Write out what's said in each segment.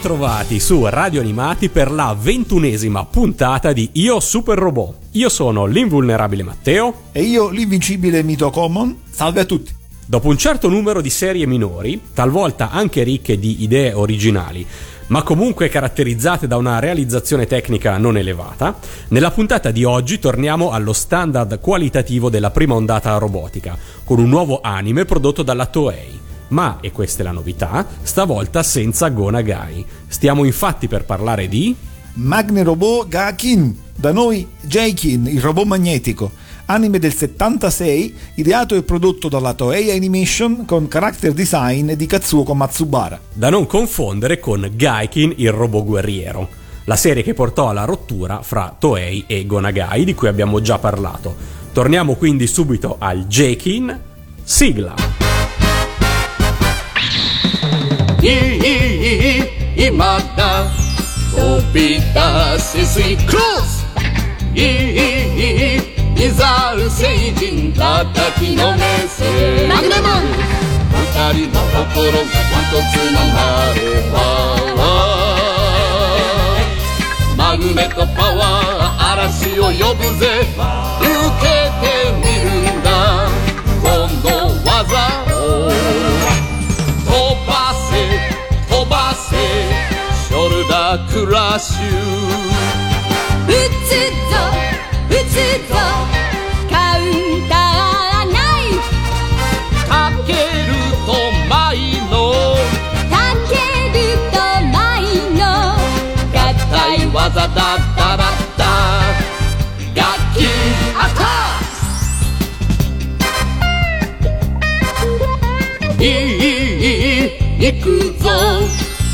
Ritrovati su Radio Animati per la ventunesima puntata di Io Super Robot. Io sono l'invulnerabile Matteo. E io l'invincibile Mito Common. Salve a tutti. Dopo un certo numero di serie minori, talvolta anche ricche di idee originali, ma comunque caratterizzate da una realizzazione tecnica non elevata, nella puntata di oggi torniamo allo standard qualitativo della prima ondata robotica, con un nuovo anime prodotto dalla Toei. Ma, e questa è la novità, stavolta senza Go Nagai. Stiamo infatti per parlare di... Magne Robot Gakin. Da noi Jaikin, il robot magnetico. Anime del 76, ideato e prodotto dalla Toei Animation con character design di Katsuko Matsubara. Da non confondere con Gaikin, il robot guerriero. La serie che portò alla rottura fra Toei e Gonagai, di cui abbiamo già parlato. Torniamo quindi subito al Jaikin. Sigla! いいいい今だ。飛び出せスイクロスいいいいいざる星人叩きのめせマグナム二人の心が一つになればマグネットパワー嵐を呼ぶぜ受けてみるんだ。この技をョルダークラッシュ打つぞ打つぞカウンターナイフかけるとマイの。かけるとマイの。合体技だ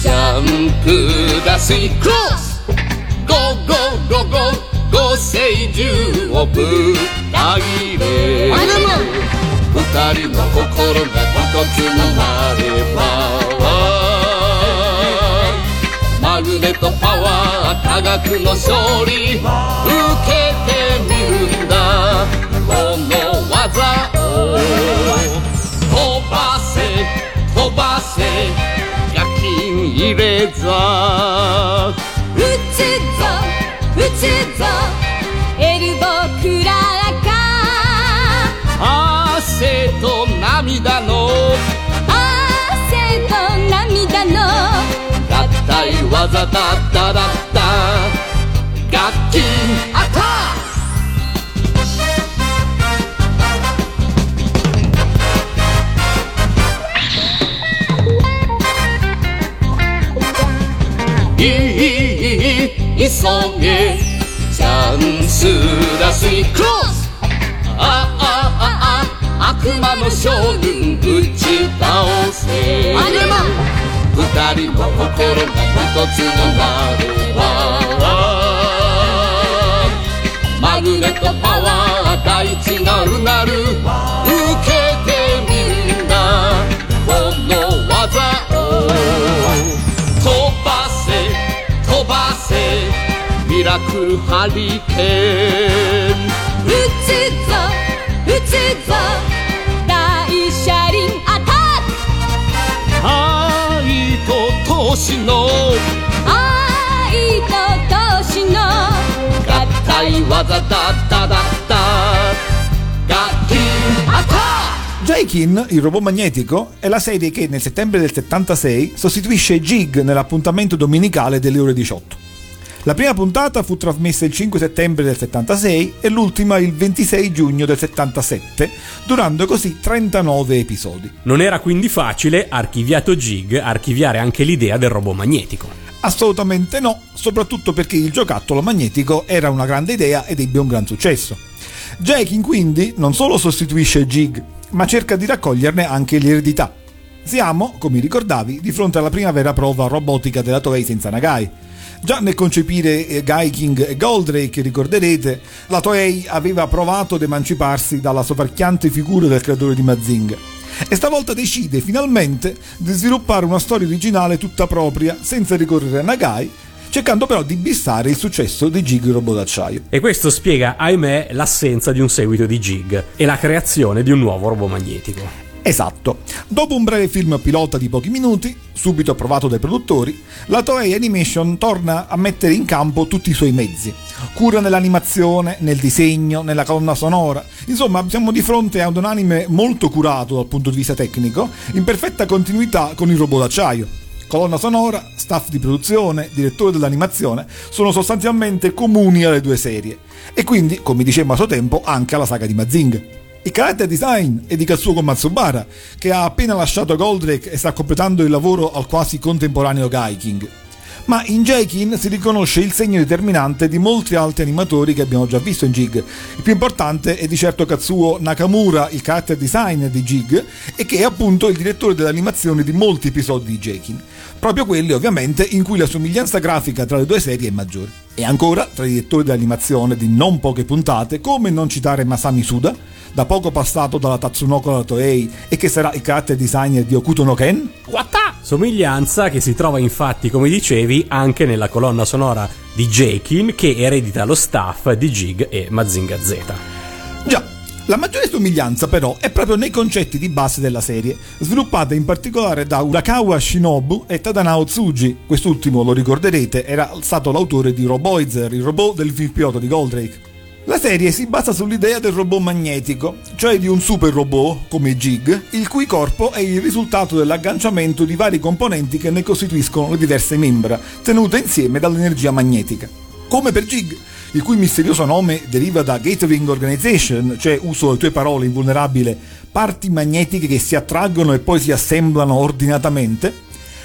ジャンプだしクロスゴーゴーゴーゴーご星獣をぶった切れ二人の心が一つになればマグネットパワー科学の勝利受けてみるんだこの技を飛ばせ飛ばせ入れざ撃つぞ。撃つぞ。エルボクラーカ汗と涙の。汗と涙の。合体技だっただった。楽器ンスだしクロス。ああああ悪魔の将軍ぶち倒せ。アニマ二人の心が一つになるわマグネットパワー大地なるなる。受けてみんだこの技を。飛ばせ飛ばせ。ミラクルハリケーン撃つぞ撃つぞ大車輪アタック愛と闘志の愛と闘志の合体技だっただった楽器アタッ Jaikin, il robot magnetico, è la serie che nel settembre del 76 sostituisce Jig nell'appuntamento domenicale delle ore 18. La prima puntata fu trasmessa il 5 settembre del 76 e l'ultima il 26 giugno del 77, durando così 39 episodi. Non era quindi facile, archiviato Jig, archiviare anche l'idea del robot magnetico. Assolutamente no, soprattutto perché il giocattolo magnetico era una grande idea ed ebbe un gran successo. Jaikin quindi non solo sostituisce Jig, ma cerca di raccoglierne anche l'eredità. Siamo, come ricordavi, di fronte alla prima vera prova robotica della Toei senza Nagai. Già nel concepire eh, Gaiking e Goldrake, ricorderete, la Toei aveva provato ad emanciparsi dalla soverchiante figura del creatore di Mazinga. E stavolta decide finalmente di sviluppare una storia originale tutta propria, senza ricorrere a Nagai, cercando però di bissare il successo di Jig Robot d'acciaio. E questo spiega, ahimè, l'assenza di un seguito di Jig e la creazione di un nuovo robot magnetico. Esatto. Dopo un breve film pilota di pochi minuti, subito approvato dai produttori, la Toei Animation torna a mettere in campo tutti i suoi mezzi. Cura nell'animazione, nel disegno, nella colonna sonora. Insomma, siamo di fronte a un anime molto curato dal punto di vista tecnico, in perfetta continuità con il robot d'acciaio. Colonna sonora, staff di produzione, direttore dell'animazione sono sostanzialmente comuni alle due serie e quindi, come dicevamo a suo tempo, anche alla saga di Mazinga. Il character design è di Katsuko Matsubara, che ha appena lasciato Goldrake e sta completando il lavoro al quasi contemporaneo Gaiking. Ma in Jaikin si riconosce il segno determinante di molti altri animatori che abbiamo già visto in Jig. Il più importante è di certo Katsuo Nakamura, il character designer di Jig, e che è appunto il direttore dell'animazione di molti episodi di Jaikin. Proprio quelli ovviamente in cui la somiglianza grafica tra le due serie è maggiore. E ancora, tra i direttori dell'animazione di non poche puntate, come non citare Masami Suda, da poco passato dalla Tatsunoko alla Toei e che sarà il character designer di Okuto no Ken? Wata! Somiglianza che si trova infatti, come dicevi, anche nella colonna sonora di Jaikin che eredita lo staff di Jig e Mazinga Z. Già, la maggiore somiglianza però è proprio nei concetti di base della serie, sviluppata in particolare da Urakawa Shinobu e Tadanao Tsuji. Quest'ultimo, lo ricorderete, era stato l'autore di Roboizer, il robot del film pilota di Goldrake. La serie si basa sull'idea del robot magnetico, cioè di un super robot, come Jig, il cui corpo è il risultato dell'agganciamento di vari componenti che ne costituiscono le diverse membra, tenute insieme dall'energia magnetica. Come per Jig, il cui misterioso nome deriva da Gathering Organization, cioè uso le tue parole invulnerabile, parti magnetiche che si attraggono e poi si assemblano ordinatamente,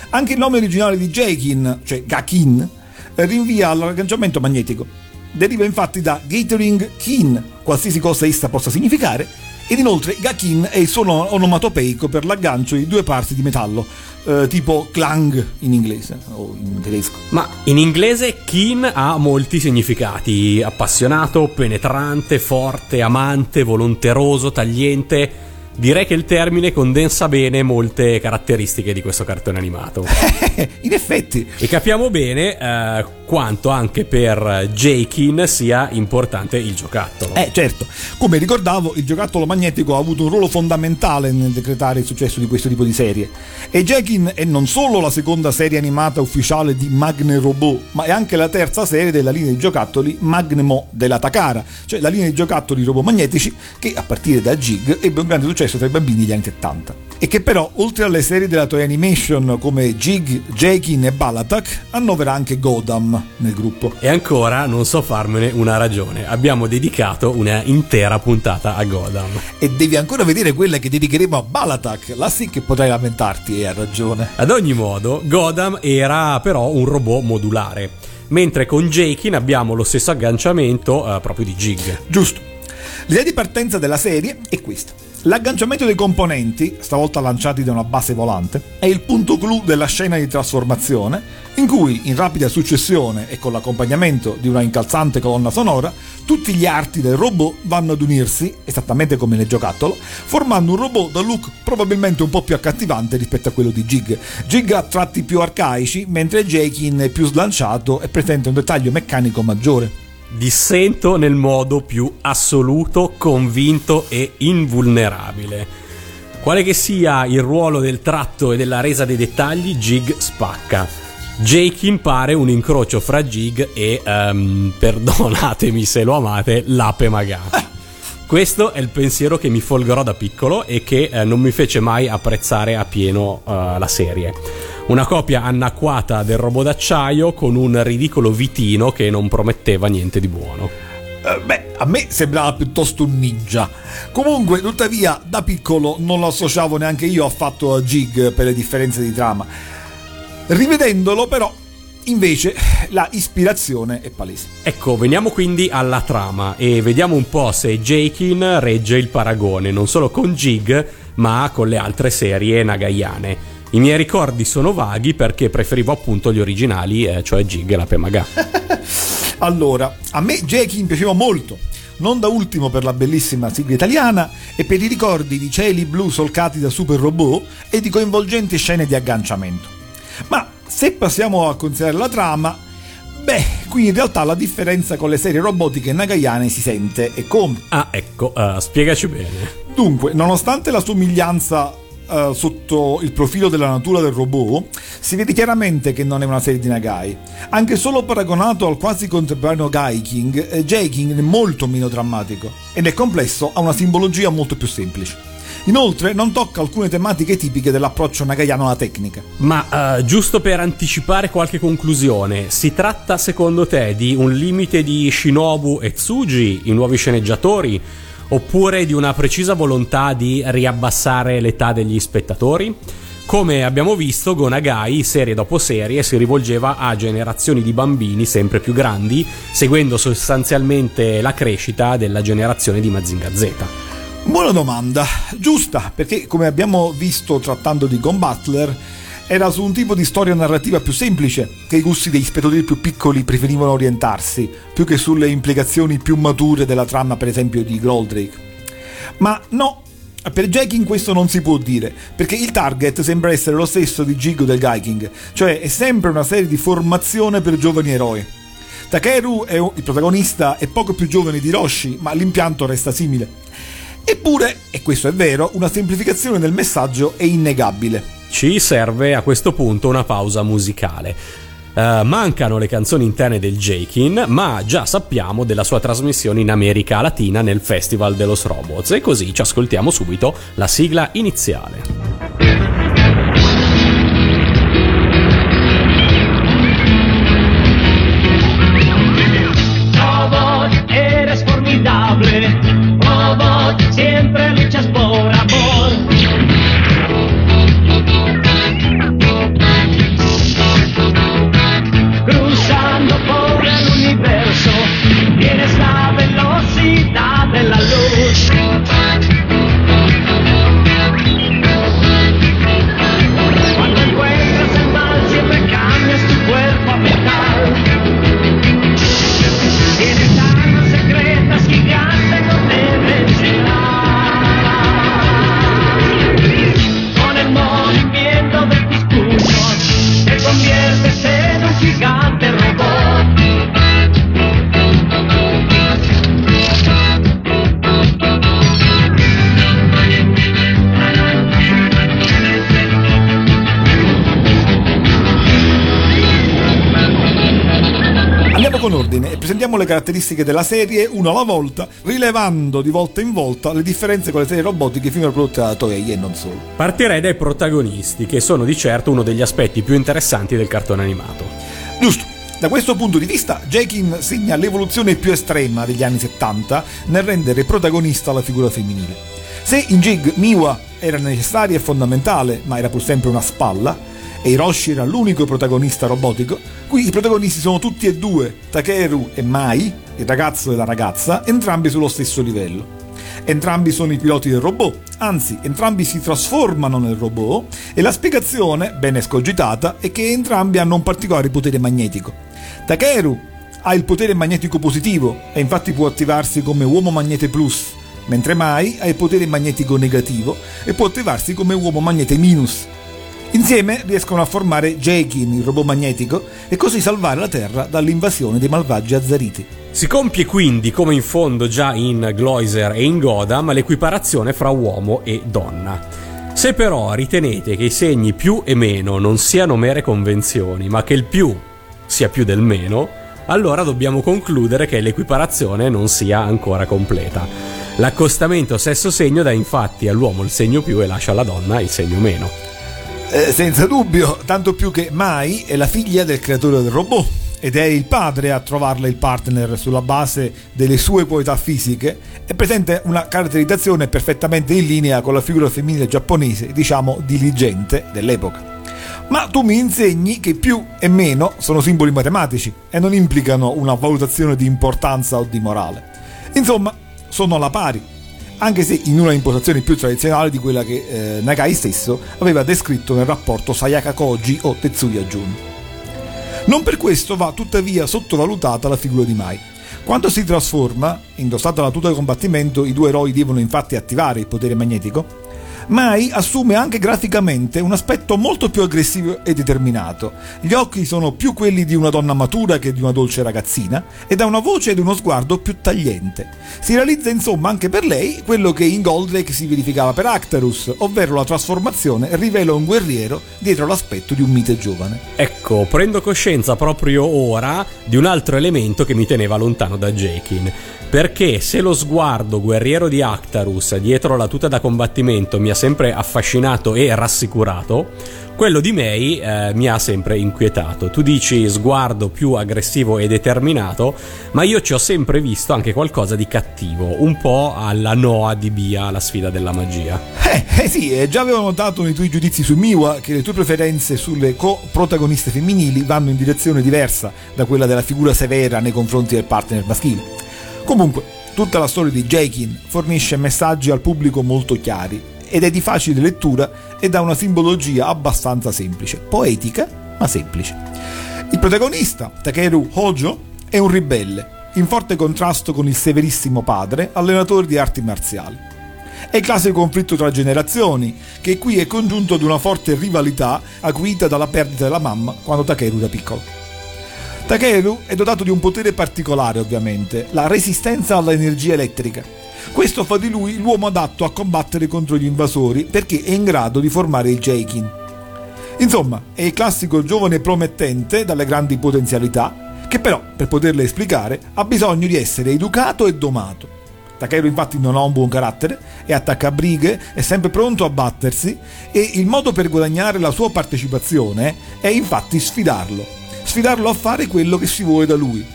anche il nome originale di Jaikin, cioè Gakin, rinvia all'arrangiamento magnetico. Deriva infatti da Gathering Kin, qualsiasi cosa essa possa significare, ed inoltre Gakin è il suo onomatopeico per l'aggancio di due parti di metallo, eh, tipo clang in inglese o in tedesco. Ma in inglese kin ha molti significati: appassionato, penetrante, forte, amante, volonteroso, tagliente. Direi che il termine condensa bene molte caratteristiche di questo cartone animato. in effetti. E capiamo bene eh, quanto anche per Jaikin sia importante il giocattolo. Eh certo, come ricordavo il giocattolo magnetico ha avuto un ruolo fondamentale nel decretare il successo di questo tipo di serie. E Jaikin è non solo la seconda serie animata ufficiale di Magne Robot, ma è anche la terza serie della linea di giocattoli Magnemo della Takara, cioè la linea di giocattoli robot magnetici che a partire da Jig ebbe un grande successo tra i bambini degli anni 70 e che però oltre alle serie della Toei Animation come Jig, Jaikin e Balatak annovera anche Godam nel gruppo. E ancora non so farmene una ragione, abbiamo dedicato una intera puntata a Godam. E devi ancora vedere quella che dedicheremo a Balatak, là sì che potrai lamentarti e hai ragione. Ad ogni modo, Godam era però un robot modulare, mentre con Jaikin abbiamo lo stesso agganciamento eh, proprio di Jig. Giusto. L'idea di partenza della serie è questa. L'agganciamento dei componenti, stavolta lanciati da una base volante, è il punto clou della scena di trasformazione, in cui, in rapida successione e con l'accompagnamento di una incalzante colonna sonora, tutti gli arti del robot vanno ad unirsi, esattamente come nel giocattolo, formando un robot da look probabilmente un po' più accattivante rispetto a quello di Jig. Jig ha tratti più arcaici, mentre Jaikin è più slanciato e presenta un dettaglio meccanico maggiore dissento nel modo più assoluto, convinto e invulnerabile. Quale che sia il ruolo del tratto e della resa dei dettagli, Jig spacca. Jaikin pare un incrocio fra Jig e, um, perdonatemi se lo amate, l'ape magata. Questo è il pensiero che mi folgorò da piccolo e che eh, non mi fece mai apprezzare a pieno eh, la serie. Una copia anacquata del robot d'acciaio con un ridicolo vitino che non prometteva niente di buono. Eh, beh, a me sembrava piuttosto un ninja. Comunque, tuttavia, da piccolo non lo associavo neanche io affatto a Jig per le differenze di trama. Rivedendolo, però, invece, la ispirazione è palese. Ecco, veniamo quindi alla trama e vediamo un po' se Jakin regge il paragone non solo con Jig, ma con le altre serie nagayane. I miei ricordi sono vaghi perché preferivo appunto gli originali, eh, cioè Jig e la Pemaga. Allora, a me Jakin piaceva molto, non da ultimo per la bellissima sigla italiana e per i ricordi di cieli blu solcati da super robot e di coinvolgenti scene di agganciamento. Ma se passiamo a considerare la trama, beh, qui in realtà la differenza con le serie robotiche nagayane si sente e come. Ah, ecco, eh, spiegaci bene. Dunque, nonostante la somiglianza eh, sotto il profilo della natura del robot, si vede chiaramente che non è una serie di Nagai. Anche solo paragonato al quasi contemporaneo Gaiking, eh, J-King è molto meno drammatico e nel complesso ha una simbologia molto più semplice. Inoltre non tocca alcune tematiche tipiche dell'approccio nagaiano alla tecnica. Ma eh, giusto per anticipare qualche conclusione, si tratta secondo te di un limite di Shinobu e Tsuji, i nuovi sceneggiatori, oppure di una precisa volontà di riabbassare l'età degli spettatori? Come abbiamo visto, Gonagai, serie dopo serie, si rivolgeva a generazioni di bambini sempre più grandi, seguendo sostanzialmente la crescita della generazione di Mazinga Z. Buona domanda, giusta, perché come abbiamo visto trattando di Gon Butler, era su un tipo di storia narrativa più semplice che i gusti degli spettatori più piccoli preferivano orientarsi, più che sulle implicazioni più mature della trama, per esempio, di Goldrake. Ma no, per Jacking questo non si può dire, perché il target sembra essere lo stesso di Jig del Gaiking, cioè è sempre una serie di formazione per giovani eroi. Takeru il protagonista è poco più giovane di Roshi, ma l'impianto resta simile. Eppure, e questo è vero, una semplificazione del messaggio è innegabile. Ci serve a questo punto una pausa musicale. Uh, mancano le canzoni interne del Jakin, ma già sappiamo della sua trasmissione in America Latina nel Festival de los Robots e così ci ascoltiamo subito la sigla iniziale. Presentiamo le caratteristiche della serie uno alla volta, rilevando di volta in volta le differenze con le serie robotiche finora prodotte da Toei e non solo. Partirei dai protagonisti, che sono di certo uno degli aspetti più interessanti del cartone animato. Giusto. Da questo punto di vista, Jakin segna l'evoluzione più estrema degli anni 70 nel rendere protagonista la figura femminile. Se in Jig Miwa era necessaria e fondamentale, ma era pur sempre una spalla, e Hiroshi era l'unico protagonista robotico, qui i protagonisti sono tutti e due, Takeru e Mai, il ragazzo e la ragazza, entrambi sullo stesso livello. Entrambi sono i piloti del robot, anzi entrambi si trasformano nel robot e la spiegazione, ben escogitata, è che entrambi hanno un particolare potere magnetico. Takeru ha il potere magnetico positivo e infatti può attivarsi come uomo magnete plus, mentre Mai ha il potere magnetico negativo e può attivarsi come uomo magnete minus. Insieme riescono a formare Jakin, il robot magnetico, e così salvare la Terra dall'invasione dei malvagi azzariti. Si compie quindi, come in fondo già in Gloiser e in Godam, l'equiparazione fra uomo e donna. Se però ritenete che i segni più e meno non siano mere convenzioni, ma che il più sia più del meno, allora dobbiamo concludere che l'equiparazione non sia ancora completa. L'accostamento sesso-segno dà infatti all'uomo il segno più e lascia alla donna il segno meno. Eh, senza dubbio, tanto più che Mai è la figlia del creatore del robot ed è il padre a trovarle il partner sulla base delle sue qualità fisiche, è presente una caratterizzazione perfettamente in linea con la figura femminile giapponese, diciamo diligente, dell'epoca. Ma tu mi insegni che più e meno sono simboli matematici e non implicano una valutazione di importanza o di morale. Insomma, sono alla pari, anche se in una impostazione più tradizionale di quella che eh, Nagai stesso aveva descritto nel rapporto Sayaka Koji o Tetsuya Jun. Non per questo va tuttavia sottovalutata la figura di Mai. Quando si trasforma, indossata la tuta di combattimento, i due eroi devono infatti attivare il potere magnetico, Mai assume anche graficamente un aspetto molto più aggressivo e determinato. Gli occhi sono più quelli di una donna matura che di una dolce ragazzina ed ha una voce ed uno sguardo più tagliente. Si realizza insomma anche per lei quello che in Goldrake si verificava per Actarus, ovvero la trasformazione rivela un guerriero dietro l'aspetto di un mite giovane. Ecco, prendo coscienza proprio ora di un altro elemento che mi teneva lontano da Jakin. Perché se lo sguardo guerriero di Actarus dietro la tuta da combattimento mi ha sempre affascinato e rassicurato, quello di May eh, mi ha sempre inquietato. Tu dici sguardo più aggressivo e determinato, ma io ci ho sempre visto anche qualcosa di cattivo, un po' alla Noah di Bia, la sfida della magia. Eh, eh sì, eh, già avevo notato nei tuoi giudizi su Miwa che le tue preferenze sulle co-protagoniste femminili vanno in direzione diversa da quella della figura severa nei confronti del partner maschile. Comunque, tutta la storia di Jakin fornisce messaggi al pubblico molto chiari ed è di facile lettura e dà una simbologia abbastanza semplice, poetica ma semplice. Il protagonista, Takeru Hojo, è un ribelle, in forte contrasto con il severissimo padre, allenatore di arti marziali. È il classico conflitto tra generazioni, che qui è congiunto ad una forte rivalità acuita dalla perdita della mamma quando Takeru era piccolo. Takeru è dotato di un potere particolare, ovviamente, la resistenza all'energia elettrica. Questo fa di lui l'uomo adatto a combattere contro gli invasori perché è in grado di formare il Jaikin. Insomma, è il classico giovane promettente dalle grandi potenzialità, che però, per poterle esplicare, ha bisogno di essere educato e domato. Takeru infatti non ha un buon carattere, è attaccabrighe, è sempre pronto a battersi e il modo per guadagnare la sua partecipazione è infatti sfidarlo sfidarlo a fare quello che si vuole da lui.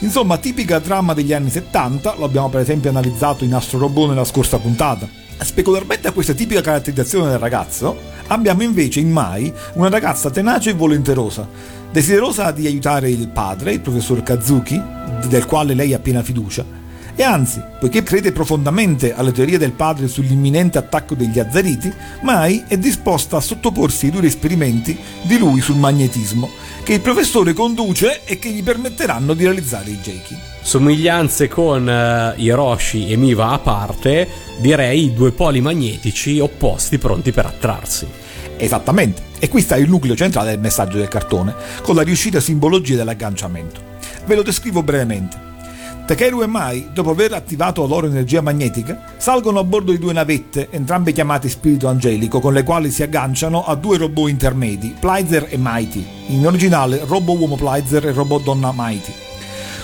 Insomma, tipica trama degli anni 70, lo abbiamo per esempio analizzato in Astro Robot nella scorsa puntata. Specularmente a questa tipica caratterizzazione del ragazzo, abbiamo invece in Mai una ragazza tenace e volenterosa, desiderosa di aiutare il padre, il professor Kazuki, del quale lei ha piena fiducia, e anzi, poiché crede profondamente alle teorie del padre sull'imminente attacco degli Azzariti, Mai è disposta a sottoporsi ai duri esperimenti di lui sul magnetismo, che il professore conduce e che gli permetteranno di realizzare i Jeki. Somiglianze con uh, Hiroshi e Miva a parte, direi due poli magnetici opposti pronti per attrarsi. Esattamente, e qui sta il nucleo centrale del messaggio del cartone, con la riuscita simbologia dell'agganciamento. Ve lo descrivo brevemente. Takeru e Mai, dopo aver attivato la loro energia magnetica, salgono a bordo di due navette, entrambe chiamate Spirito Angelico, con le quali si agganciano a due robot intermedi, Plizer e Mighty, in originale Robot Uomo Plizer e Robot Donna Mighty.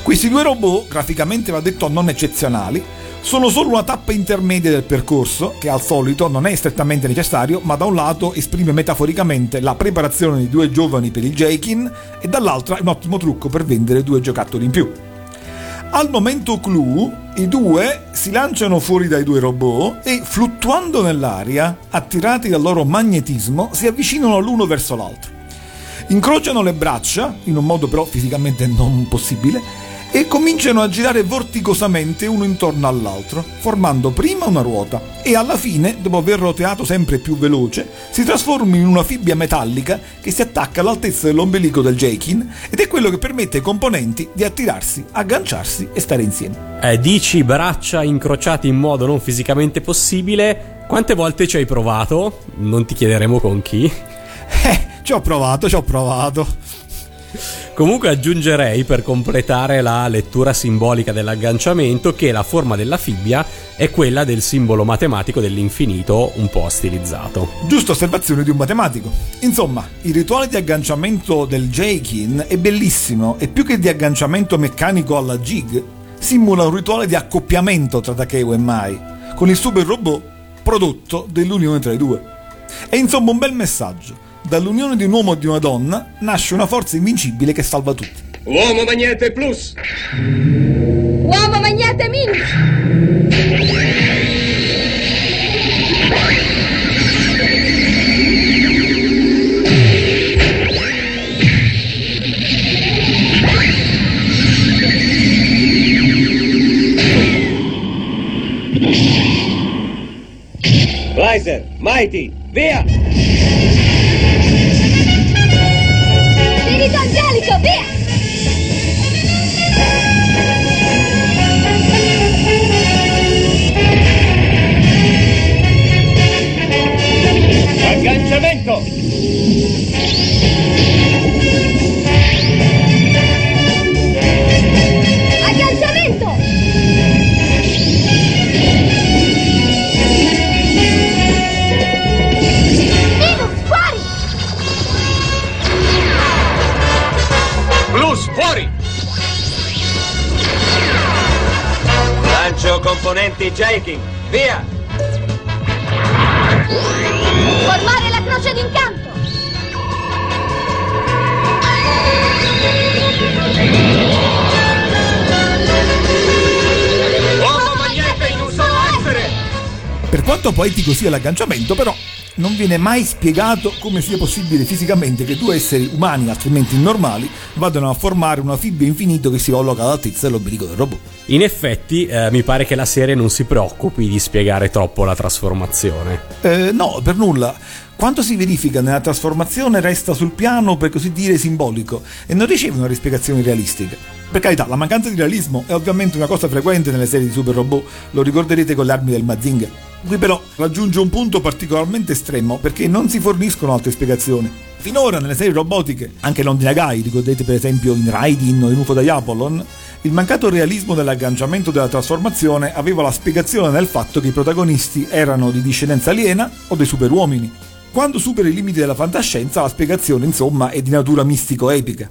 Questi due robot, graficamente va detto non eccezionali, sono solo una tappa intermedia del percorso, che al solito non è strettamente necessario, ma da un lato esprime metaforicamente la preparazione di due giovani per il Jaikin e dall'altra è un ottimo trucco per vendere due giocattoli in più. Al momento clou, i due si lanciano fuori dai due robot e, fluttuando nell'aria, attirati dal loro magnetismo, si avvicinano l'uno verso l'altro. Incrociano le braccia, in un modo però fisicamente non possibile, e cominciano a girare vorticosamente uno intorno all'altro, formando prima una ruota e alla fine, dopo aver roteato sempre più veloce, si trasformano in una fibbia metallica che si attacca all'altezza dell'ombelico del Jakin ed è quello che permette ai componenti di attirarsi, agganciarsi e stare insieme. Eh, dici braccia incrociate in modo non fisicamente possibile. Quante volte ci hai provato? Non ti chiederemo con chi. Eh, ci ho provato, ci ho provato. Comunque aggiungerei per completare la lettura simbolica dell'agganciamento che la forma della fibbia è quella del simbolo matematico dell'infinito un po' stilizzato. Giusta osservazione di un matematico. Insomma, il rituale di agganciamento del Jaikin è bellissimo e più che di agganciamento meccanico alla jig, simula un rituale di accoppiamento tra Takeo e Mai, con il super robot prodotto dell'unione tra i due. È insomma un bel messaggio. Dall'unione di un uomo e di una donna nasce una forza invincibile che salva tutti. Uomo Magnete Plus! Uomo Magnete Min! Weiser, Mighty, via! Angelico, via! Agganciamento! Componenti Jaking, via! Formare la croce d'incanto! Uomo Magnete in un solo essere! Per quanto poetico sia l'agganciamento, però, non viene mai spiegato come sia possibile fisicamente che due esseri umani, altrimenti normali, vadano a formare una fibbia infinito che si colloca all'altezza dell'ombelico del robot. In effetti, eh, mi pare che la serie non si preoccupi di spiegare troppo la trasformazione. Eh, no, per nulla. Quanto si verifica nella trasformazione resta sul piano, per così dire, simbolico e non riceve una rispiegazione realistica. Per carità, la mancanza di realismo è ovviamente una cosa frequente nelle serie di super robot, lo ricorderete con le armi del Mazinga. Qui però raggiunge un punto particolarmente estremo perché non si forniscono altre spiegazioni. Finora nelle serie robotiche, anche non di Nagai, ricordate per esempio in Raidin o in UFO di Apollon, il mancato realismo dell'agganciamento della trasformazione aveva la spiegazione nel fatto che i protagonisti erano di discendenza aliena o dei superuomini. Quando supera i limiti della fantascienza, la spiegazione, insomma, è di natura mistico-epica.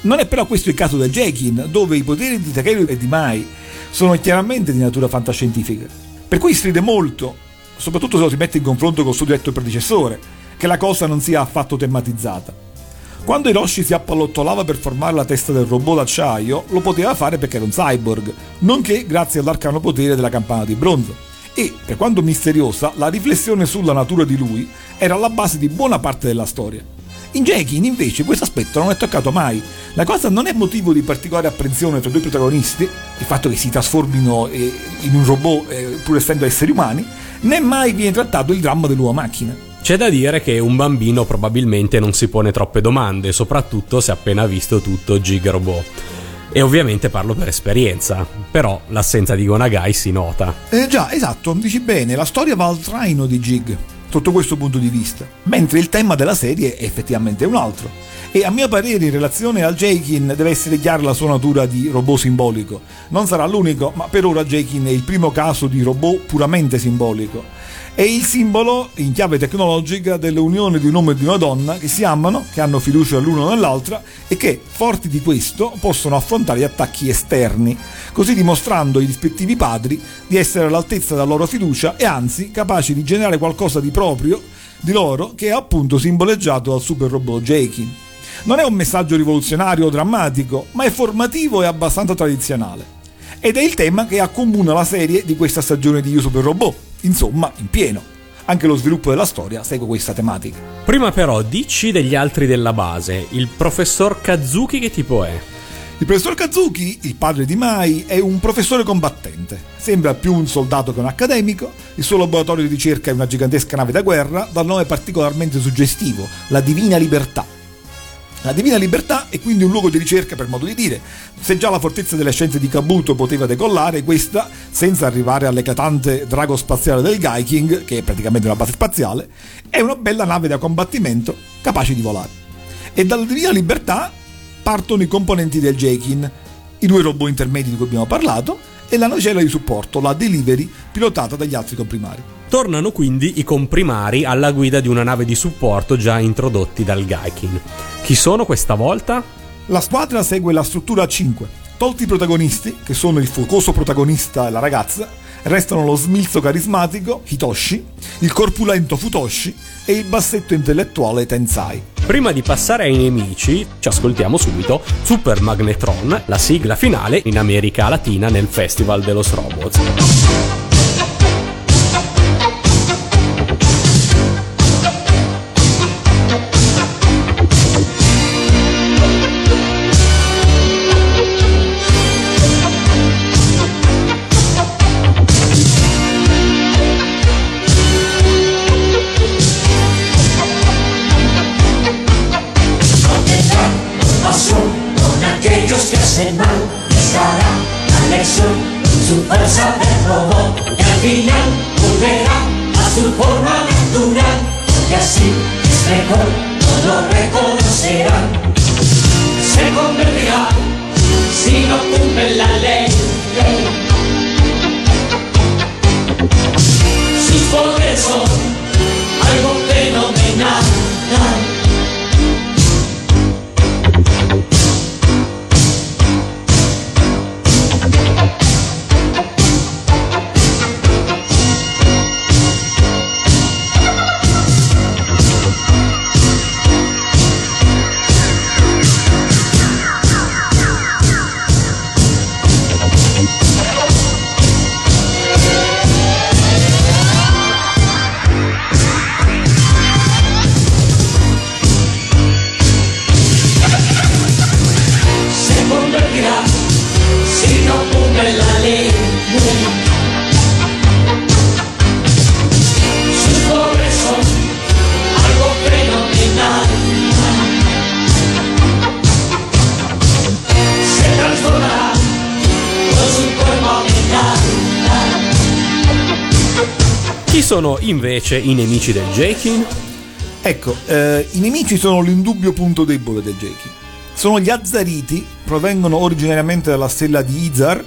Non è però questo il caso del Jekin, dove i poteri di Takeru e di Mai sono chiaramente di natura fantascientifica. Per cui stride molto, soprattutto se lo si mette in confronto col suo diretto predecessore, che la cosa non sia affatto tematizzata. Quando Hiroshi si appallottolava per formare la testa del robot d'acciaio, lo poteva fare perché era un cyborg, nonché grazie all'arcano potere della campana di bronzo. E, per quanto misteriosa, la riflessione sulla natura di lui era alla base di buona parte della storia. In Jekin, invece, questo aspetto non è toccato mai. La cosa non è motivo di particolare apprensione tra i due protagonisti, il fatto che si trasformino eh, in un robot eh, pur essendo esseri umani, né mai viene trattato il dramma dell'uomo macchina. C'è da dire che un bambino probabilmente non si pone troppe domande, soprattutto se ha appena visto tutto Gig Robot. E ovviamente parlo per esperienza, però l'assenza di Gonagai si nota. Eh già, esatto, dici bene, la storia va al traino di Jig, sotto questo punto di vista, mentre il tema della serie è effettivamente un altro. E a mio parere in relazione al Jakin deve essere chiara la sua natura di robot simbolico. Non sarà l'unico, ma per ora Jakin è il primo caso di robot puramente simbolico. È il simbolo, in chiave tecnologica, dell'unione di un uomo e di una donna che si amano, che hanno fiducia l'uno nell'altra e che, forti di questo, possono affrontare gli attacchi esterni, così dimostrando ai rispettivi padri di essere all'altezza della loro fiducia e anzi capaci di generare qualcosa di proprio di loro che è appunto simboleggiato dal super robot Jakin. Non è un messaggio rivoluzionario o drammatico, ma è formativo e abbastanza tradizionale. Ed è il tema che accomuna la serie di questa stagione di Io Super Robot, insomma, in pieno. Anche lo sviluppo della storia segue questa tematica. Prima però dici degli altri della base, il professor Kazuki che tipo è? Il professor Kazuki, il padre di Mai, è un professore combattente. Sembra più un soldato che un accademico. Il suo laboratorio di ricerca è una gigantesca nave da guerra dal nome particolarmente suggestivo, la Divina Libertà. La Divina Libertà è quindi un luogo di ricerca per modo di dire. Se già la fortezza delle scienze di Kabuto poteva decollare, questa, senza arrivare all'eclatante drago spaziale del Gaiking, che è praticamente una base spaziale, è una bella nave da combattimento capace di volare. E dalla Divina Libertà partono i componenti del Jakin, i due robot intermedi di cui abbiamo parlato, e la nocella di supporto, la Delivery, pilotata dagli altri comprimari. Tornano quindi i comprimari alla guida di una nave di supporto già introdotti dal Gaikin. Chi sono questa volta? La squadra segue la struttura 5. Tolti i protagonisti, che sono il focoso protagonista e la ragazza, restano lo smilzo carismatico Hitoshi, il corpulento Futoshi e il bassetto intellettuale Tensai. Prima di passare ai nemici, ci ascoltiamo subito Super Magnetron, la sigla finale in America Latina nel Festival de los Robots. Invece i nemici del Jakin? Ecco, eh, i nemici sono l'indubbio punto debole del Jeki. Sono gli Azzariti, provengono originariamente dalla stella di Izar,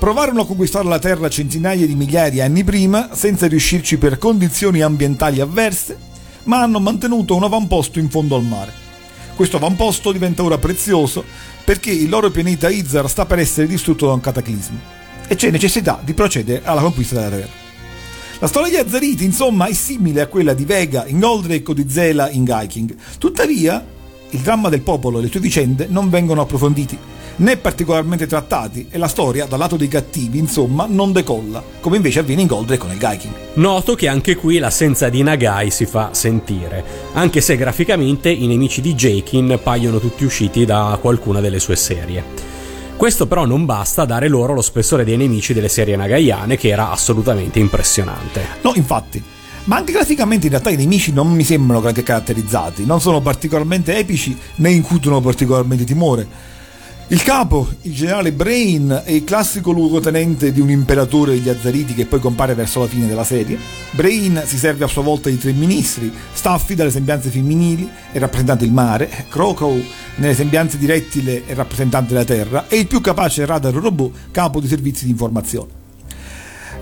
provarono a conquistare la Terra centinaia di migliaia di anni prima, senza riuscirci per condizioni ambientali avverse, ma hanno mantenuto un avamposto in fondo al mare. Questo avamposto diventa ora prezioso perché il loro pianeta Izar sta per essere distrutto da un cataclisma e c'è necessità di procedere alla conquista della Terra. La storia di Azzariti, insomma, è simile a quella di Vega in Goldrake o di Zela in Viking. Tuttavia, il dramma del popolo e le sue vicende non vengono approfonditi, né particolarmente trattati, e la storia, dal lato dei cattivi, insomma, non decolla, come invece avviene in Goldrake con il Viking. Noto che anche qui l'assenza di Nagai si fa sentire, anche se graficamente i nemici di Jakin paiono tutti usciti da qualcuna delle sue serie. Questo però non basta a dare loro lo spessore dei nemici delle serie nagaiane che era assolutamente impressionante. No, infatti. Ma anche graficamente in realtà i nemici non mi sembrano granché caratterizzati, non sono particolarmente epici né incutono particolarmente timore. Il capo, il generale Brain, è il classico luogotenente di un imperatore degli Azzariti che poi compare verso la fine della serie. Brain si serve a sua volta di tre ministri, Staffy dalle sembianze femminili è rappresentante del mare, Crocow nelle sembianze di rettile è rappresentante della terra e il più capace radar robot capo di servizi di informazione.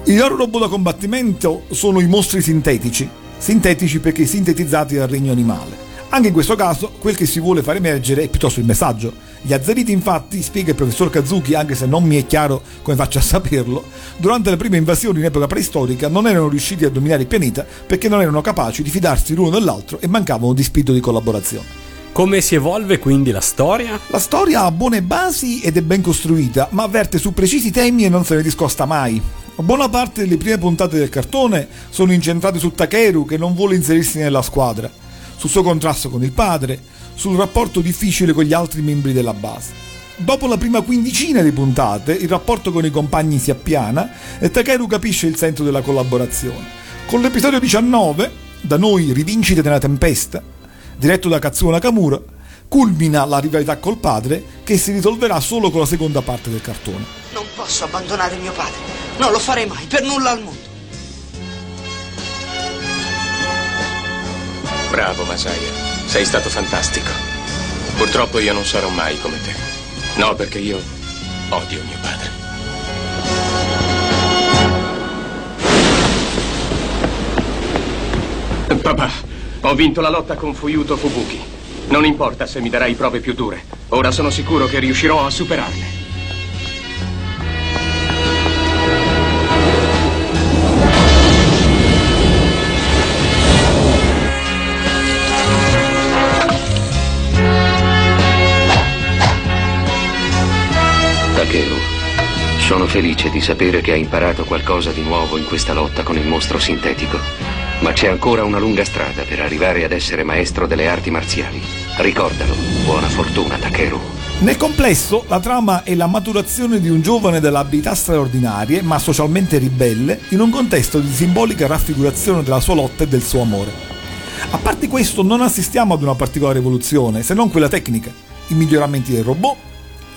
I loro robot da combattimento sono i mostri sintetici, sintetici perché sintetizzati dal regno animale. Anche in questo caso, quel che si vuole far emergere è piuttosto il messaggio. Gli Azzariti, infatti, spiega il professor Kazuki, anche se non mi è chiaro come faccia a saperlo, durante le prime invasioni in epoca preistorica non erano riusciti a dominare il pianeta perché non erano capaci di fidarsi l'uno dell'altro e mancavano di spirito di collaborazione. Come si evolve quindi la storia? La storia ha buone basi ed è ben costruita, ma avverte su precisi temi e non se ne discosta mai. Buona parte delle prime puntate del cartone sono incentrate su Takeru che non vuole inserirsi nella squadra, sul suo contrasto con il padre, sul rapporto difficile con gli altri membri della base. Dopo la prima quindicina di puntate, il rapporto con i compagni si appiana e Takeru capisce il senso della collaborazione. Con l'episodio 19, da noi Rivincite nella tempesta, diretto da Katsuo Nakamura, culmina la rivalità col padre che si risolverà solo con la seconda parte del cartone. Non posso abbandonare mio padre. Non lo farei mai, per nulla al mondo. Bravo Masaya, sei stato fantastico. Purtroppo io non sarò mai come te. No, perché io odio mio padre. Papà, ho vinto la lotta con Fuyuto Fubuki. Non importa se mi darai prove più dure. Ora sono sicuro che riuscirò a superarle. Felice di sapere che hai imparato qualcosa di nuovo in questa lotta con il mostro sintetico. Ma c'è ancora una lunga strada per arrivare ad essere maestro delle arti marziali. Ricordalo. Buona fortuna, Takeru. Nel complesso, la trama è la maturazione di un giovane dalle abilità straordinarie, ma socialmente ribelle, in un contesto di simbolica raffigurazione della sua lotta e del suo amore. A parte questo, non assistiamo ad una particolare evoluzione, se non quella tecnica. I miglioramenti del robot,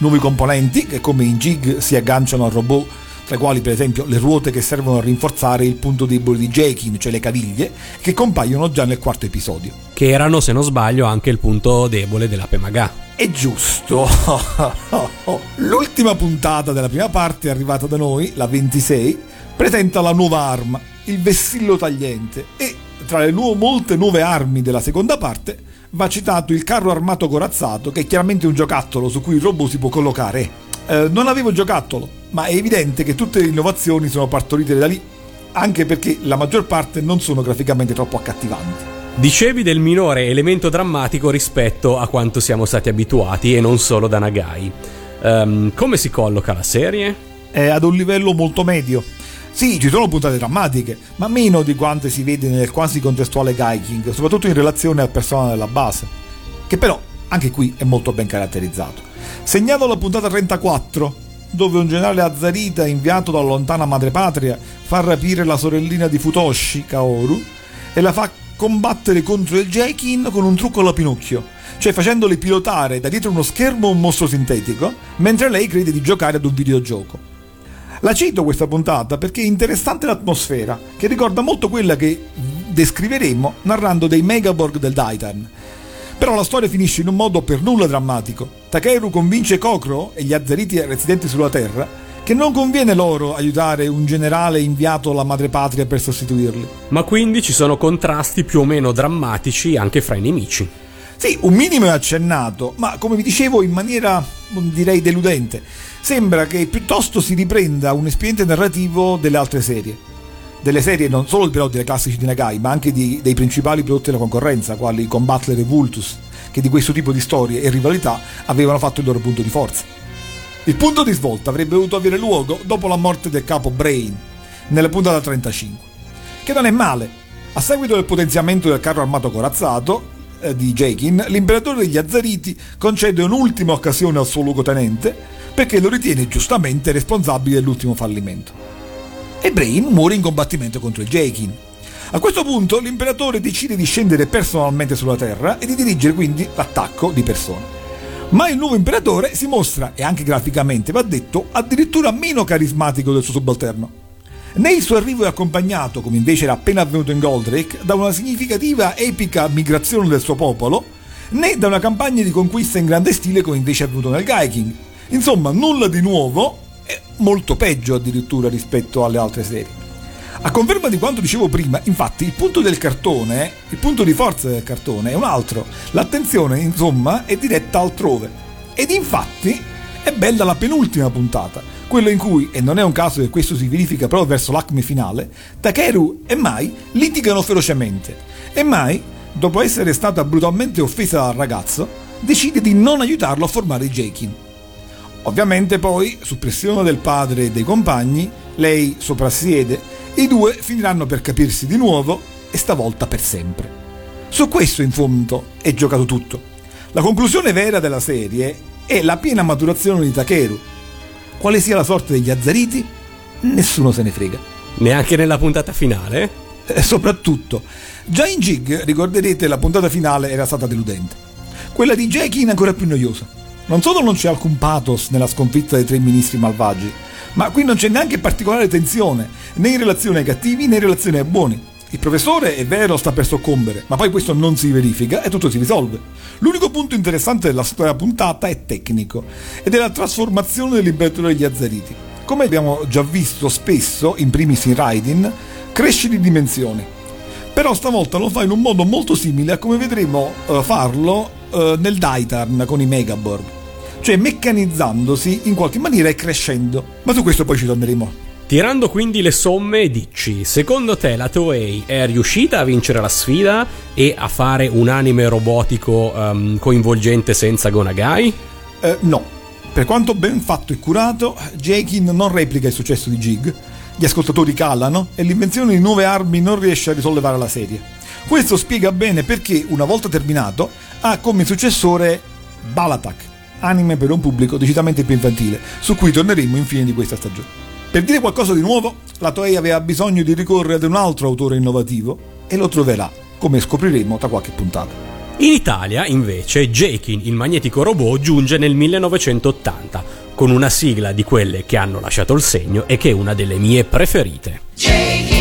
nuovi componenti che come in Jig si agganciano al robot, tra i quali per esempio le ruote che servono a rinforzare il punto debole di Jakin, cioè le caviglie, che compaiono già nel quarto episodio. Che erano, se non sbaglio, anche il punto debole della Pemaga. È giusto. L'ultima puntata della prima parte arrivata da noi, la 26, presenta la nuova arma, il vessillo tagliente e tra le nuove, molte nuove armi della seconda parte va citato il carro armato corazzato che è chiaramente un giocattolo su cui il robot si può collocare. Eh, non avevo giocattolo, ma è evidente che tutte le innovazioni sono partorite da lì, anche perché la maggior parte non sono graficamente troppo accattivanti. Dicevi del minore elemento drammatico rispetto a quanto siamo stati abituati e non solo da Nagai. Ehm, come si colloca la serie? È ad un livello molto medio. Sì, ci sono puntate drammatiche, ma meno di quante si vede nel quasi contestuale Gaiking, soprattutto in relazione al personale della base, che però anche qui è molto ben caratterizzato. Segnalo la puntata 34, dove un generale azzarita inviato dalla lontana madrepatria fa rapire la sorellina di Futoshi, Kaoru, e la fa combattere contro il Jaikin con un trucco alla Pinocchio, cioè facendole pilotare da dietro uno schermo un mostro sintetico, mentre lei crede di giocare ad un videogioco. La cito questa puntata perché è interessante l'atmosfera, che ricorda molto quella che descriveremo narrando dei Megaborg del Daitan. Però la storia finisce in un modo per nulla drammatico. Takeru convince Kokro e gli azzeriti residenti sulla Terra che non conviene loro aiutare un generale inviato alla madrepatria per sostituirli. Ma quindi ci sono contrasti più o meno drammatici anche fra i nemici. Sì, un minimo è accennato, ma come vi dicevo in maniera direi deludente. Sembra che piuttosto si riprenda un espediente narrativo delle altre serie. Delle serie non solo però delle classici di Nagai, ma anche di, dei principali prodotti della concorrenza, quali Combatler e Vultus, che di questo tipo di storie e rivalità avevano fatto il loro punto di forza. Il punto di svolta avrebbe dovuto avere luogo dopo la morte del capo Brain, nella puntata 35, che non è male. A seguito del potenziamento del carro armato corazzato eh, di Jakin, l'imperatore degli Azzariti concede un'ultima occasione al suo luogotenente perché lo ritiene giustamente responsabile dell'ultimo fallimento. E Brain muore in combattimento contro il Jakin. A questo punto l'imperatore decide di scendere personalmente sulla Terra e di dirigere quindi l'attacco di persona ma il nuovo imperatore si mostra, e anche graficamente va detto, addirittura meno carismatico del suo subalterno. Né il suo arrivo è accompagnato, come invece era appena avvenuto in Goldrake, da una significativa epica migrazione del suo popolo, né da una campagna di conquista in grande stile come invece è avvenuto nel Gaiking. Insomma, nulla di nuovo e molto peggio addirittura rispetto alle altre serie. A conferma di quanto dicevo prima, infatti, il punto del cartone, il punto di forza del cartone è un altro. L'attenzione, insomma, è diretta altrove. Ed infatti è bella la penultima puntata, quella in cui, e non è un caso che questo si verifica proprio verso l'acme finale, Takeru e Mai litigano ferocemente. E Mai, dopo essere stata brutalmente offesa dal ragazzo, decide di non aiutarlo a formare i Jakin. Ovviamente poi, su pressione del padre e dei compagni, lei soprassiede i due finiranno per capirsi di nuovo e stavolta per sempre. Su questo in fondo è giocato tutto. La conclusione vera della serie è la piena maturazione di Takeru. Quale sia la sorte degli azzariti? Nessuno se ne frega. Neanche nella puntata finale? E soprattutto, già in Jig, ricorderete, la puntata finale era stata deludente. Quella di Jackie ancora più noiosa. Non solo non c'è alcun pathos nella sconfitta dei tre ministri malvagi, ma qui non c'è neanche particolare tensione, né in relazione ai cattivi né in relazione ai buoni. Il professore è vero sta per soccombere, ma poi questo non si verifica e tutto si risolve. L'unico punto interessante della storia puntata è tecnico ed è la trasformazione dell'imperatore degli Azzariti. Come abbiamo già visto spesso, in primis in Raidin, cresce di dimensioni. Però stavolta lo fa in un modo molto simile a come vedremo uh, farlo uh, nel Daitarn con i Megaborg cioè meccanizzandosi in qualche maniera e crescendo. Ma su questo poi ci torneremo. Tirando quindi le somme, dici, secondo te la Toei è riuscita a vincere la sfida e a fare un anime robotico um, coinvolgente senza Gonagai? Eh, no. Per quanto ben fatto e curato, Jakin non replica il successo di Jig, gli ascoltatori calano e l'invenzione di nuove armi non riesce a risollevare la serie. Questo spiega bene perché, una volta terminato, ha come successore Balatak, anime per un pubblico decisamente più infantile, su cui torneremo in fine di questa stagione. Per dire qualcosa di nuovo, la Toei aveva bisogno di ricorrere ad un altro autore innovativo e lo troverà, come scopriremo tra qualche puntata. In Italia, invece, Jakin, il magnetico robot, giunge nel 1980, con una sigla di quelle che hanno lasciato il segno e che è una delle mie preferite. Un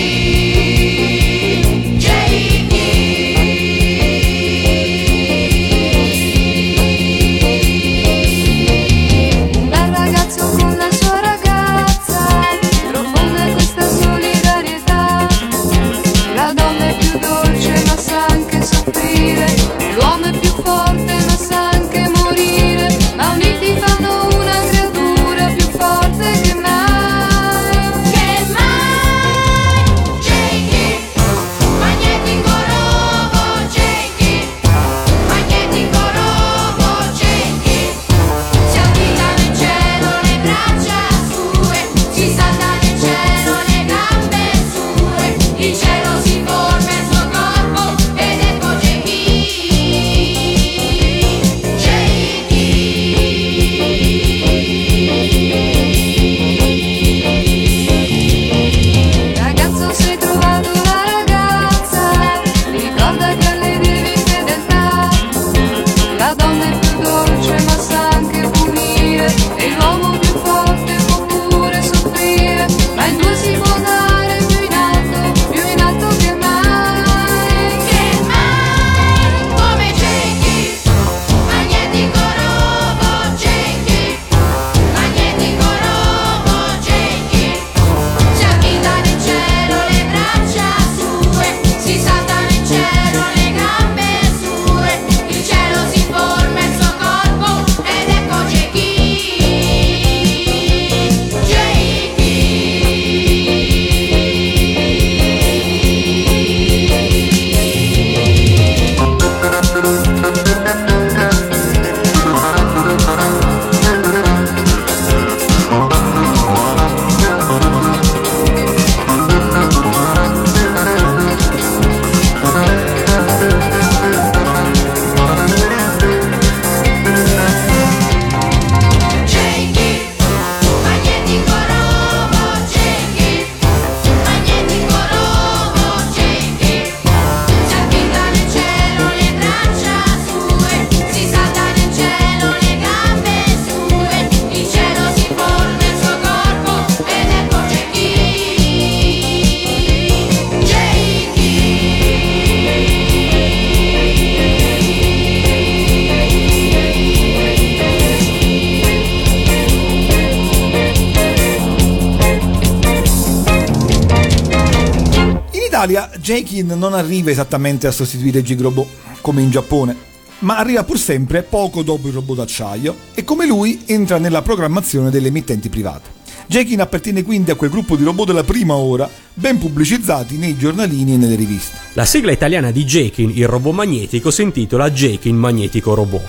Jakin non arriva esattamente a sostituire Jig Robot, come in Giappone, ma arriva pur sempre poco dopo il robot d'acciaio e come lui entra nella programmazione delle emittenti private. Jakin appartiene quindi a quel gruppo di robot della prima ora, ben pubblicizzati nei giornalini e nelle riviste. La sigla italiana di Jakin, il robot magnetico, si intitola Jakin Magnetico Robot.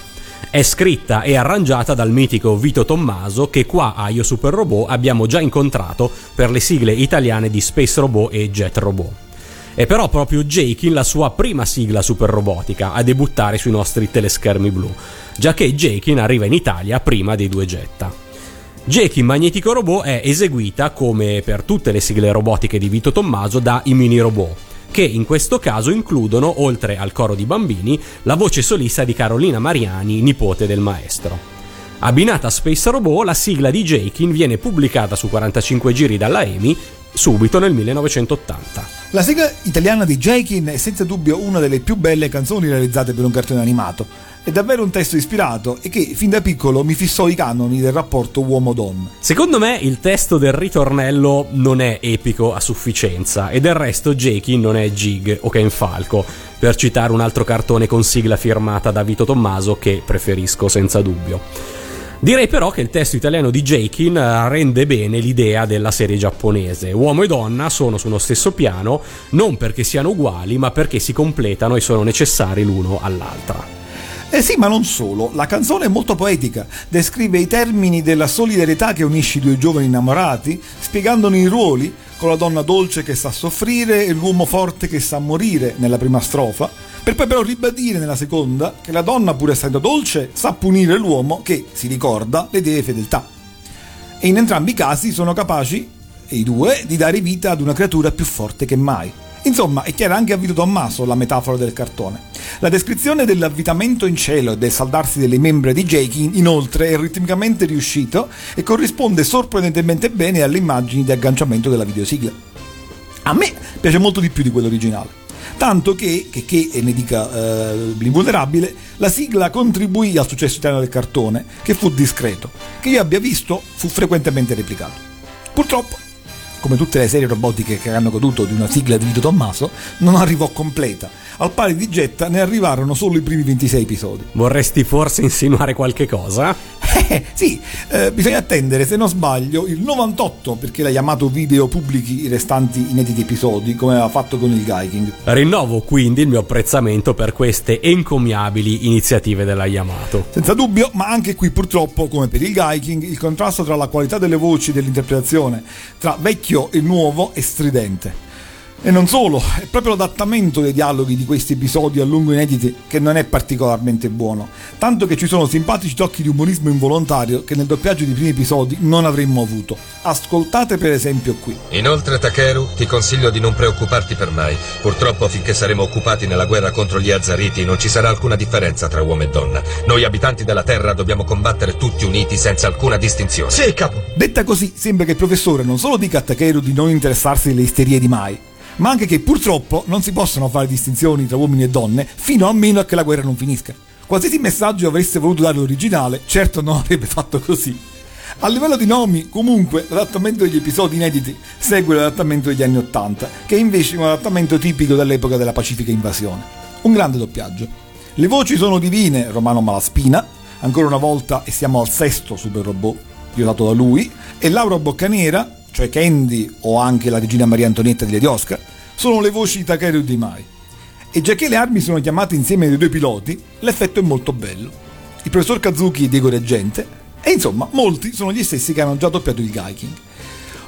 È scritta e arrangiata dal mitico Vito Tommaso che qua a Io Super Robot abbiamo già incontrato per le sigle italiane di Space Robot e Jet Robot. È però proprio Jakin la sua prima sigla super robotica a debuttare sui nostri teleschermi blu, già che Jakin arriva in Italia prima dei due Jetta. Jakin Magnetico Robot è eseguita, come per tutte le sigle robotiche di Vito Tommaso, da i mini robot, che in questo caso includono, oltre al coro di bambini, la voce solista di Carolina Mariani, nipote del maestro. Abbinata a Space Robot, la sigla di Jakin viene pubblicata su 45 giri dalla EMI subito nel 1980. La sigla italiana di Jakin è senza dubbio una delle più belle canzoni realizzate per un cartone animato. È davvero un testo ispirato e che fin da piccolo mi fissò i canoni del rapporto uomo-donna. Secondo me il testo del ritornello non è epico a sufficienza e del resto Jakin non è Gig o Ken Falco, per citare un altro cartone con sigla firmata da Vito Tommaso che preferisco senza dubbio. Direi però che il testo italiano di Jakin eh, rende bene l'idea della serie giapponese. Uomo e donna sono sullo stesso piano non perché siano uguali, ma perché si completano e sono necessari l'uno all'altra. Eh sì, ma non solo, la canzone è molto poetica, descrive i termini della solidarietà che unisce i due giovani innamorati, spiegandone i ruoli, con la donna dolce che sa soffrire e l'uomo forte che sa morire nella prima strofa, per poi però ribadire nella seconda che la donna, pur essendo dolce, sa punire l'uomo che, si ricorda, le deve fedeltà. E in entrambi i casi sono capaci, i due, di dare vita ad una creatura più forte che mai. Insomma, è chiara anche a Vito Tommaso la metafora del cartone. La descrizione dell'avvitamento in cielo e del saldarsi delle membra di Jake, inoltre, è ritmicamente riuscito e corrisponde sorprendentemente bene alle immagini di agganciamento della videosigla. A me piace molto di più di quello originale. Tanto che, che, che e ne dica eh, l'invulnerabile, la sigla contribuì al successo italiano del cartone, che fu discreto, che io abbia visto fu frequentemente replicato. Purtroppo, come tutte le serie robotiche che hanno goduto di una sigla di Vito Tommaso, non arrivò completa. Al pari di Jetta ne arrivarono solo i primi 26 episodi. Vorresti forse insinuare qualche cosa? Eh, sì, eh, bisogna attendere, se non sbaglio, il 98 perché la Yamato Video pubblichi i restanti inediti episodi, come aveva fatto con il Gaiking. Rinnovo quindi il mio apprezzamento per queste encomiabili iniziative della Yamato. Senza dubbio, ma anche qui purtroppo, come per il Gaiking, il contrasto tra la qualità delle voci e dell'interpretazione, tra vecchio e nuovo, è stridente. E non solo, è proprio l'adattamento dei dialoghi di questi episodi a lungo inediti che non è particolarmente buono, tanto che ci sono simpatici tocchi di umorismo involontario che nel doppiaggio dei primi episodi non avremmo avuto. Ascoltate per esempio qui. Inoltre, Takeru, ti consiglio di non preoccuparti per mai. Purtroppo, finché saremo occupati nella guerra contro gli Azzariti, non ci sarà alcuna differenza tra uomo e donna. Noi abitanti della Terra dobbiamo combattere tutti uniti senza alcuna distinzione. Sì, capo. Detta così, sembra che il professore non solo dica a Takeru di non interessarsi delle isterie di Mai, ma anche che purtroppo non si possono fare distinzioni tra uomini e donne fino a meno che la guerra non finisca. Qualsiasi messaggio avreste voluto dare l'originale, certo non avrebbe fatto così. A livello di nomi, comunque, l'adattamento degli episodi inediti segue l'adattamento degli anni Ottanta, che è invece un adattamento tipico dell'epoca della pacifica invasione. Un grande doppiaggio. Le voci sono divine, Romano Malaspina, ancora una volta e siamo al sesto super robot, pilotato da lui, e Laura Boccanera, cioè Candy o anche la regina Maria Antonietta di Lady Oscar, sono le voci di Takeru di Mai. E già che le armi sono chiamate insieme dai due piloti, l'effetto è molto bello. Il professor Kazuki e Diego Reggente, e insomma, molti sono gli stessi che hanno già doppiato il Gaiking.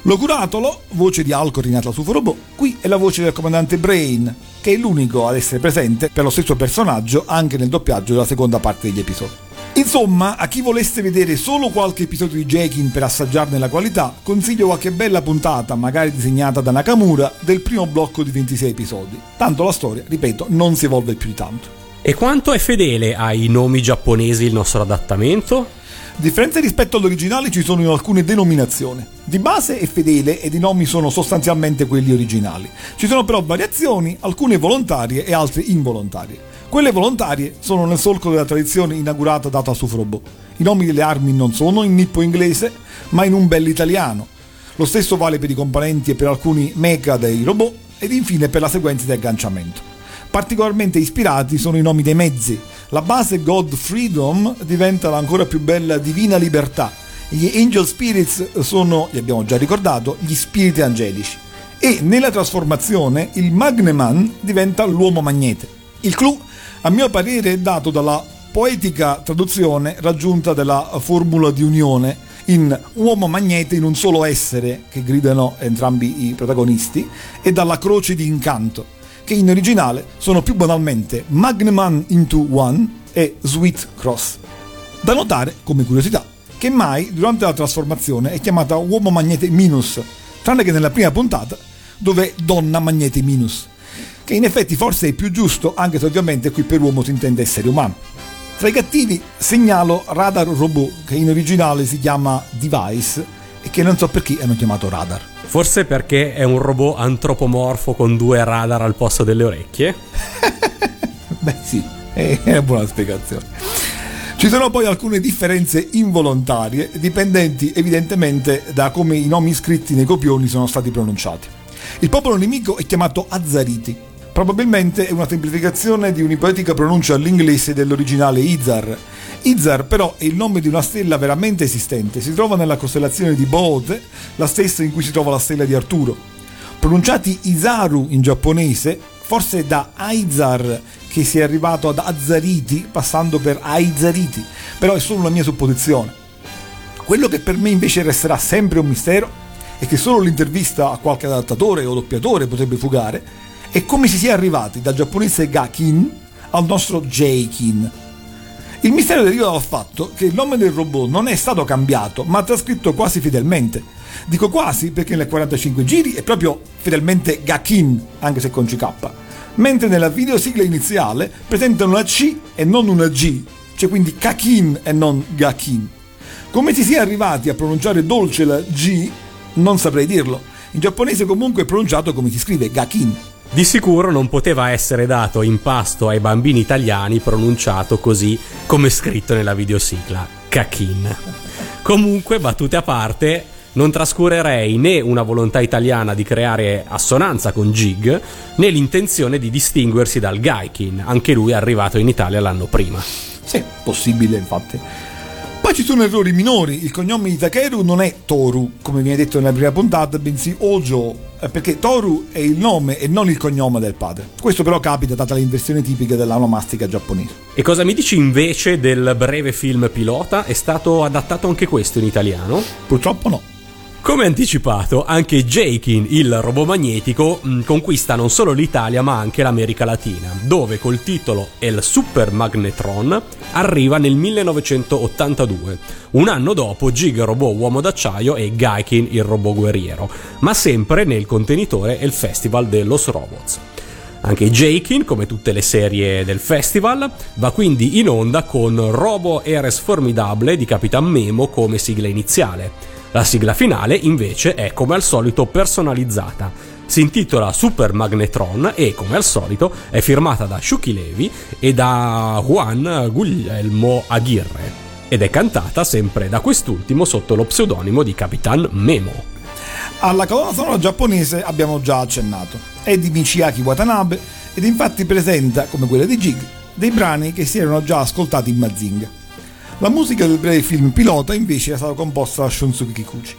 Locuratolo, voce di Alcor in Atlas UFO Robot, qui è la voce del comandante Brain, che è l'unico ad essere presente per lo stesso personaggio anche nel doppiaggio della seconda parte degli episodi. Insomma, a chi volesse vedere solo qualche episodio di Jakin per assaggiarne la qualità, consiglio qualche bella puntata, magari disegnata da Nakamura, del primo blocco di 26 episodi. Tanto la storia, ripeto, non si evolve più di tanto. E quanto è fedele ai nomi giapponesi il nostro adattamento? Differenze rispetto all'originale ci sono in alcune denominazioni. Di base è fedele ed i nomi sono sostanzialmente quelli originali. Ci sono però variazioni, alcune volontarie e altre involontarie. Quelle volontarie sono nel solco della tradizione inaugurata data su Robot. I nomi delle armi non sono in nippo inglese, ma in un bel italiano. Lo stesso vale per i componenti e per alcuni mecha dei robot ed infine per la sequenza di agganciamento. Particolarmente ispirati sono i nomi dei mezzi. La base God Freedom diventa la ancora più bella Divina Libertà. Gli Angel Spirits sono, li abbiamo già ricordato, gli spiriti angelici. E nella trasformazione il Magneman diventa l'uomo magnete. Il clou, a mio parere, è dato dalla poetica traduzione raggiunta della formula di unione in uomo magnete in un solo essere, che gridano entrambi i protagonisti, e dalla croce di incanto che in originale sono più banalmente Magneman into One e Sweet Cross. Da notare, come curiosità, che mai durante la trasformazione è chiamata Uomo Magnete Minus, tranne che nella prima puntata, dove Donna Magnete Minus, che in effetti forse è più giusto, anche se ovviamente qui per uomo si intende essere umano. Tra i cattivi segnalo Radar Robot, che in originale si chiama Device e che non so perché hanno chiamato Radar. Forse perché è un robot antropomorfo con due radar al posto delle orecchie? Beh sì, è una buona spiegazione. Ci sono poi alcune differenze involontarie, dipendenti evidentemente da come i nomi scritti nei copioni sono stati pronunciati. Il popolo nemico è chiamato Azzariti. Probabilmente è una semplificazione di un'ipotetica pronuncia all'inglese dell'originale Izar. Izar però è il nome di una stella veramente esistente, si trova nella costellazione di Boode, la stessa in cui si trova la stella di Arturo. Pronunciati Izaru in giapponese, forse da Aizar, che sia arrivato ad Azzariti passando per Aizariti, però è solo una mia supposizione. Quello che per me invece resterà sempre un mistero e che solo l'intervista a qualche adattatore o doppiatore potrebbe fugare è come si sia arrivati dal giapponese Gakin al nostro Jeikin. Il mistero deriva dal fatto che il nome del robot non è stato cambiato, ma trascritto quasi fedelmente. Dico quasi perché nel 45 giri è proprio fedelmente Gakin, anche se con CK, mentre nella videosigla iniziale presenta una C e non una G, cioè quindi Kakin e non Gakin. Come si sia arrivati a pronunciare dolce la G, non saprei dirlo. In giapponese comunque è pronunciato come si scrive Gakin. Di sicuro non poteva essere dato in pasto ai bambini italiani pronunciato così come scritto nella videosigla, Kakin. Comunque, battute a parte, non trascurerei né una volontà italiana di creare assonanza con Jig, né l'intenzione di distinguersi dal Gaikin, anche lui arrivato in Italia l'anno prima. Sì, possibile infatti. Poi ci sono errori minori, il cognome di Takeru non è Toru, come viene detto nella prima puntata, bensì Ojo, eh, perché Toru è il nome e non il cognome del padre. Questo però capita data l'inversione tipica dell'anomastica giapponese. E cosa mi dici invece del breve film pilota? È stato adattato anche questo in italiano? Purtroppo no. Come anticipato, anche Jakin, il robot magnetico, mh, conquista non solo l'Italia ma anche l'America Latina, dove col titolo El Super Magnetron arriva nel 1982, un anno dopo Jig robot uomo d'acciaio e Gaikin il robot guerriero, ma sempre nel contenitore e il Festival de los Robots. Anche Jakin, come tutte le serie del festival, va quindi in onda con Robo Eres Formidable di Capitan Memo come sigla iniziale. La sigla finale invece è come al solito personalizzata. Si intitola Super Magnetron e come al solito è firmata da Shuki Levi e da Juan Guglielmo Aguirre ed è cantata sempre da quest'ultimo sotto lo pseudonimo di Capitan Memo. Alla colonna sonora giapponese abbiamo già accennato. È di Michiaki Watanabe ed infatti presenta, come quella di Jig, dei brani che si erano già ascoltati in Mazinga. La musica del breve film pilota invece è stata composta da Shunsuke Kikuchi.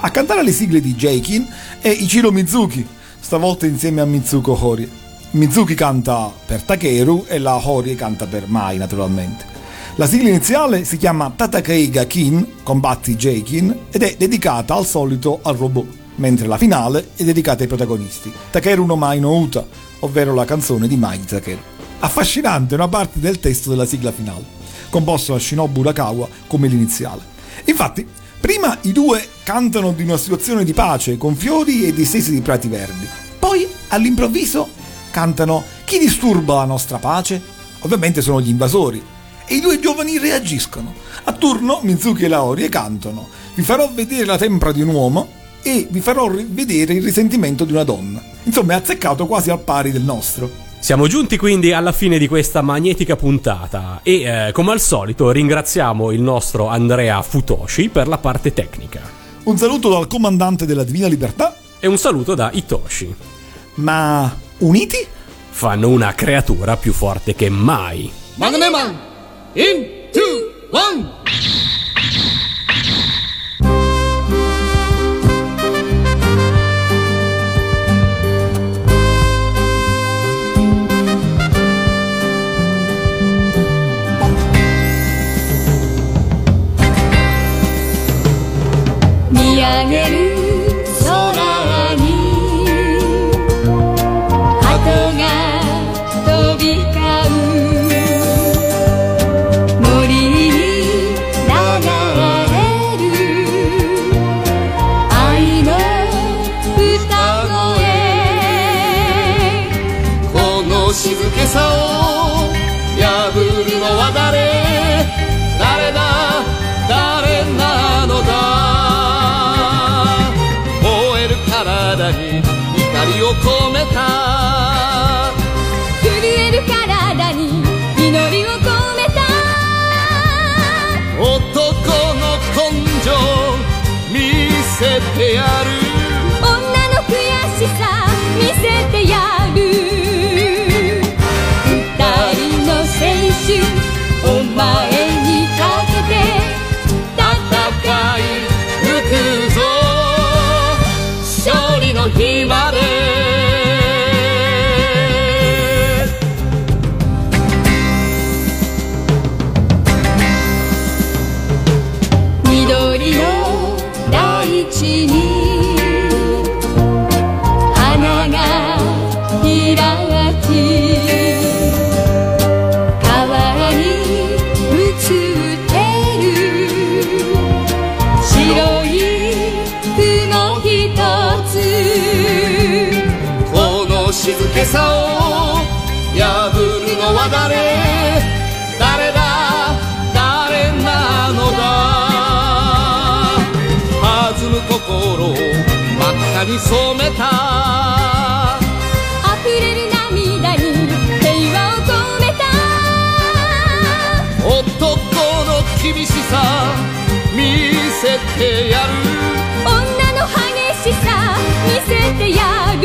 A cantare le sigle di Jaikin è Ichiro Mizuki, stavolta insieme a Mitsuko Horie. Mizuki canta per Takeru e la Horie canta per Mai naturalmente. La sigla iniziale si chiama Tatakei Gakin, combatti Jaikin, ed è dedicata al solito al robot, mentre la finale è dedicata ai protagonisti, Takeru no Mai no Uta, ovvero la canzone di Mai di Takeru. Affascinante una parte del testo della sigla finale composto da Shinobu Urakawa come l'iniziale. Infatti, prima i due cantano di una situazione di pace con fiori e distesi di prati verdi. Poi, all'improvviso, cantano Chi disturba la nostra pace? Ovviamente sono gli invasori. E i due giovani reagiscono. A turno Mizuki e Laorie cantano Vi farò vedere la tempra di un uomo e vi farò vedere il risentimento di una donna. Insomma, è azzeccato quasi al pari del nostro. Siamo giunti quindi alla fine di questa magnetica puntata e eh, come al solito ringraziamo il nostro Andrea Futoshi per la parte tecnica. Un saluto dal comandante della Divina Libertà e un saluto da Itoshi. Ma uniti fanno una creatura più forte che mai. Magneman in 2 1誰？誰だ？誰なのだ？弾む心を真っ赤に染めた。溢れる涙に平和を込めた。男の厳しさ見せてやる。女の激しさ見せてやる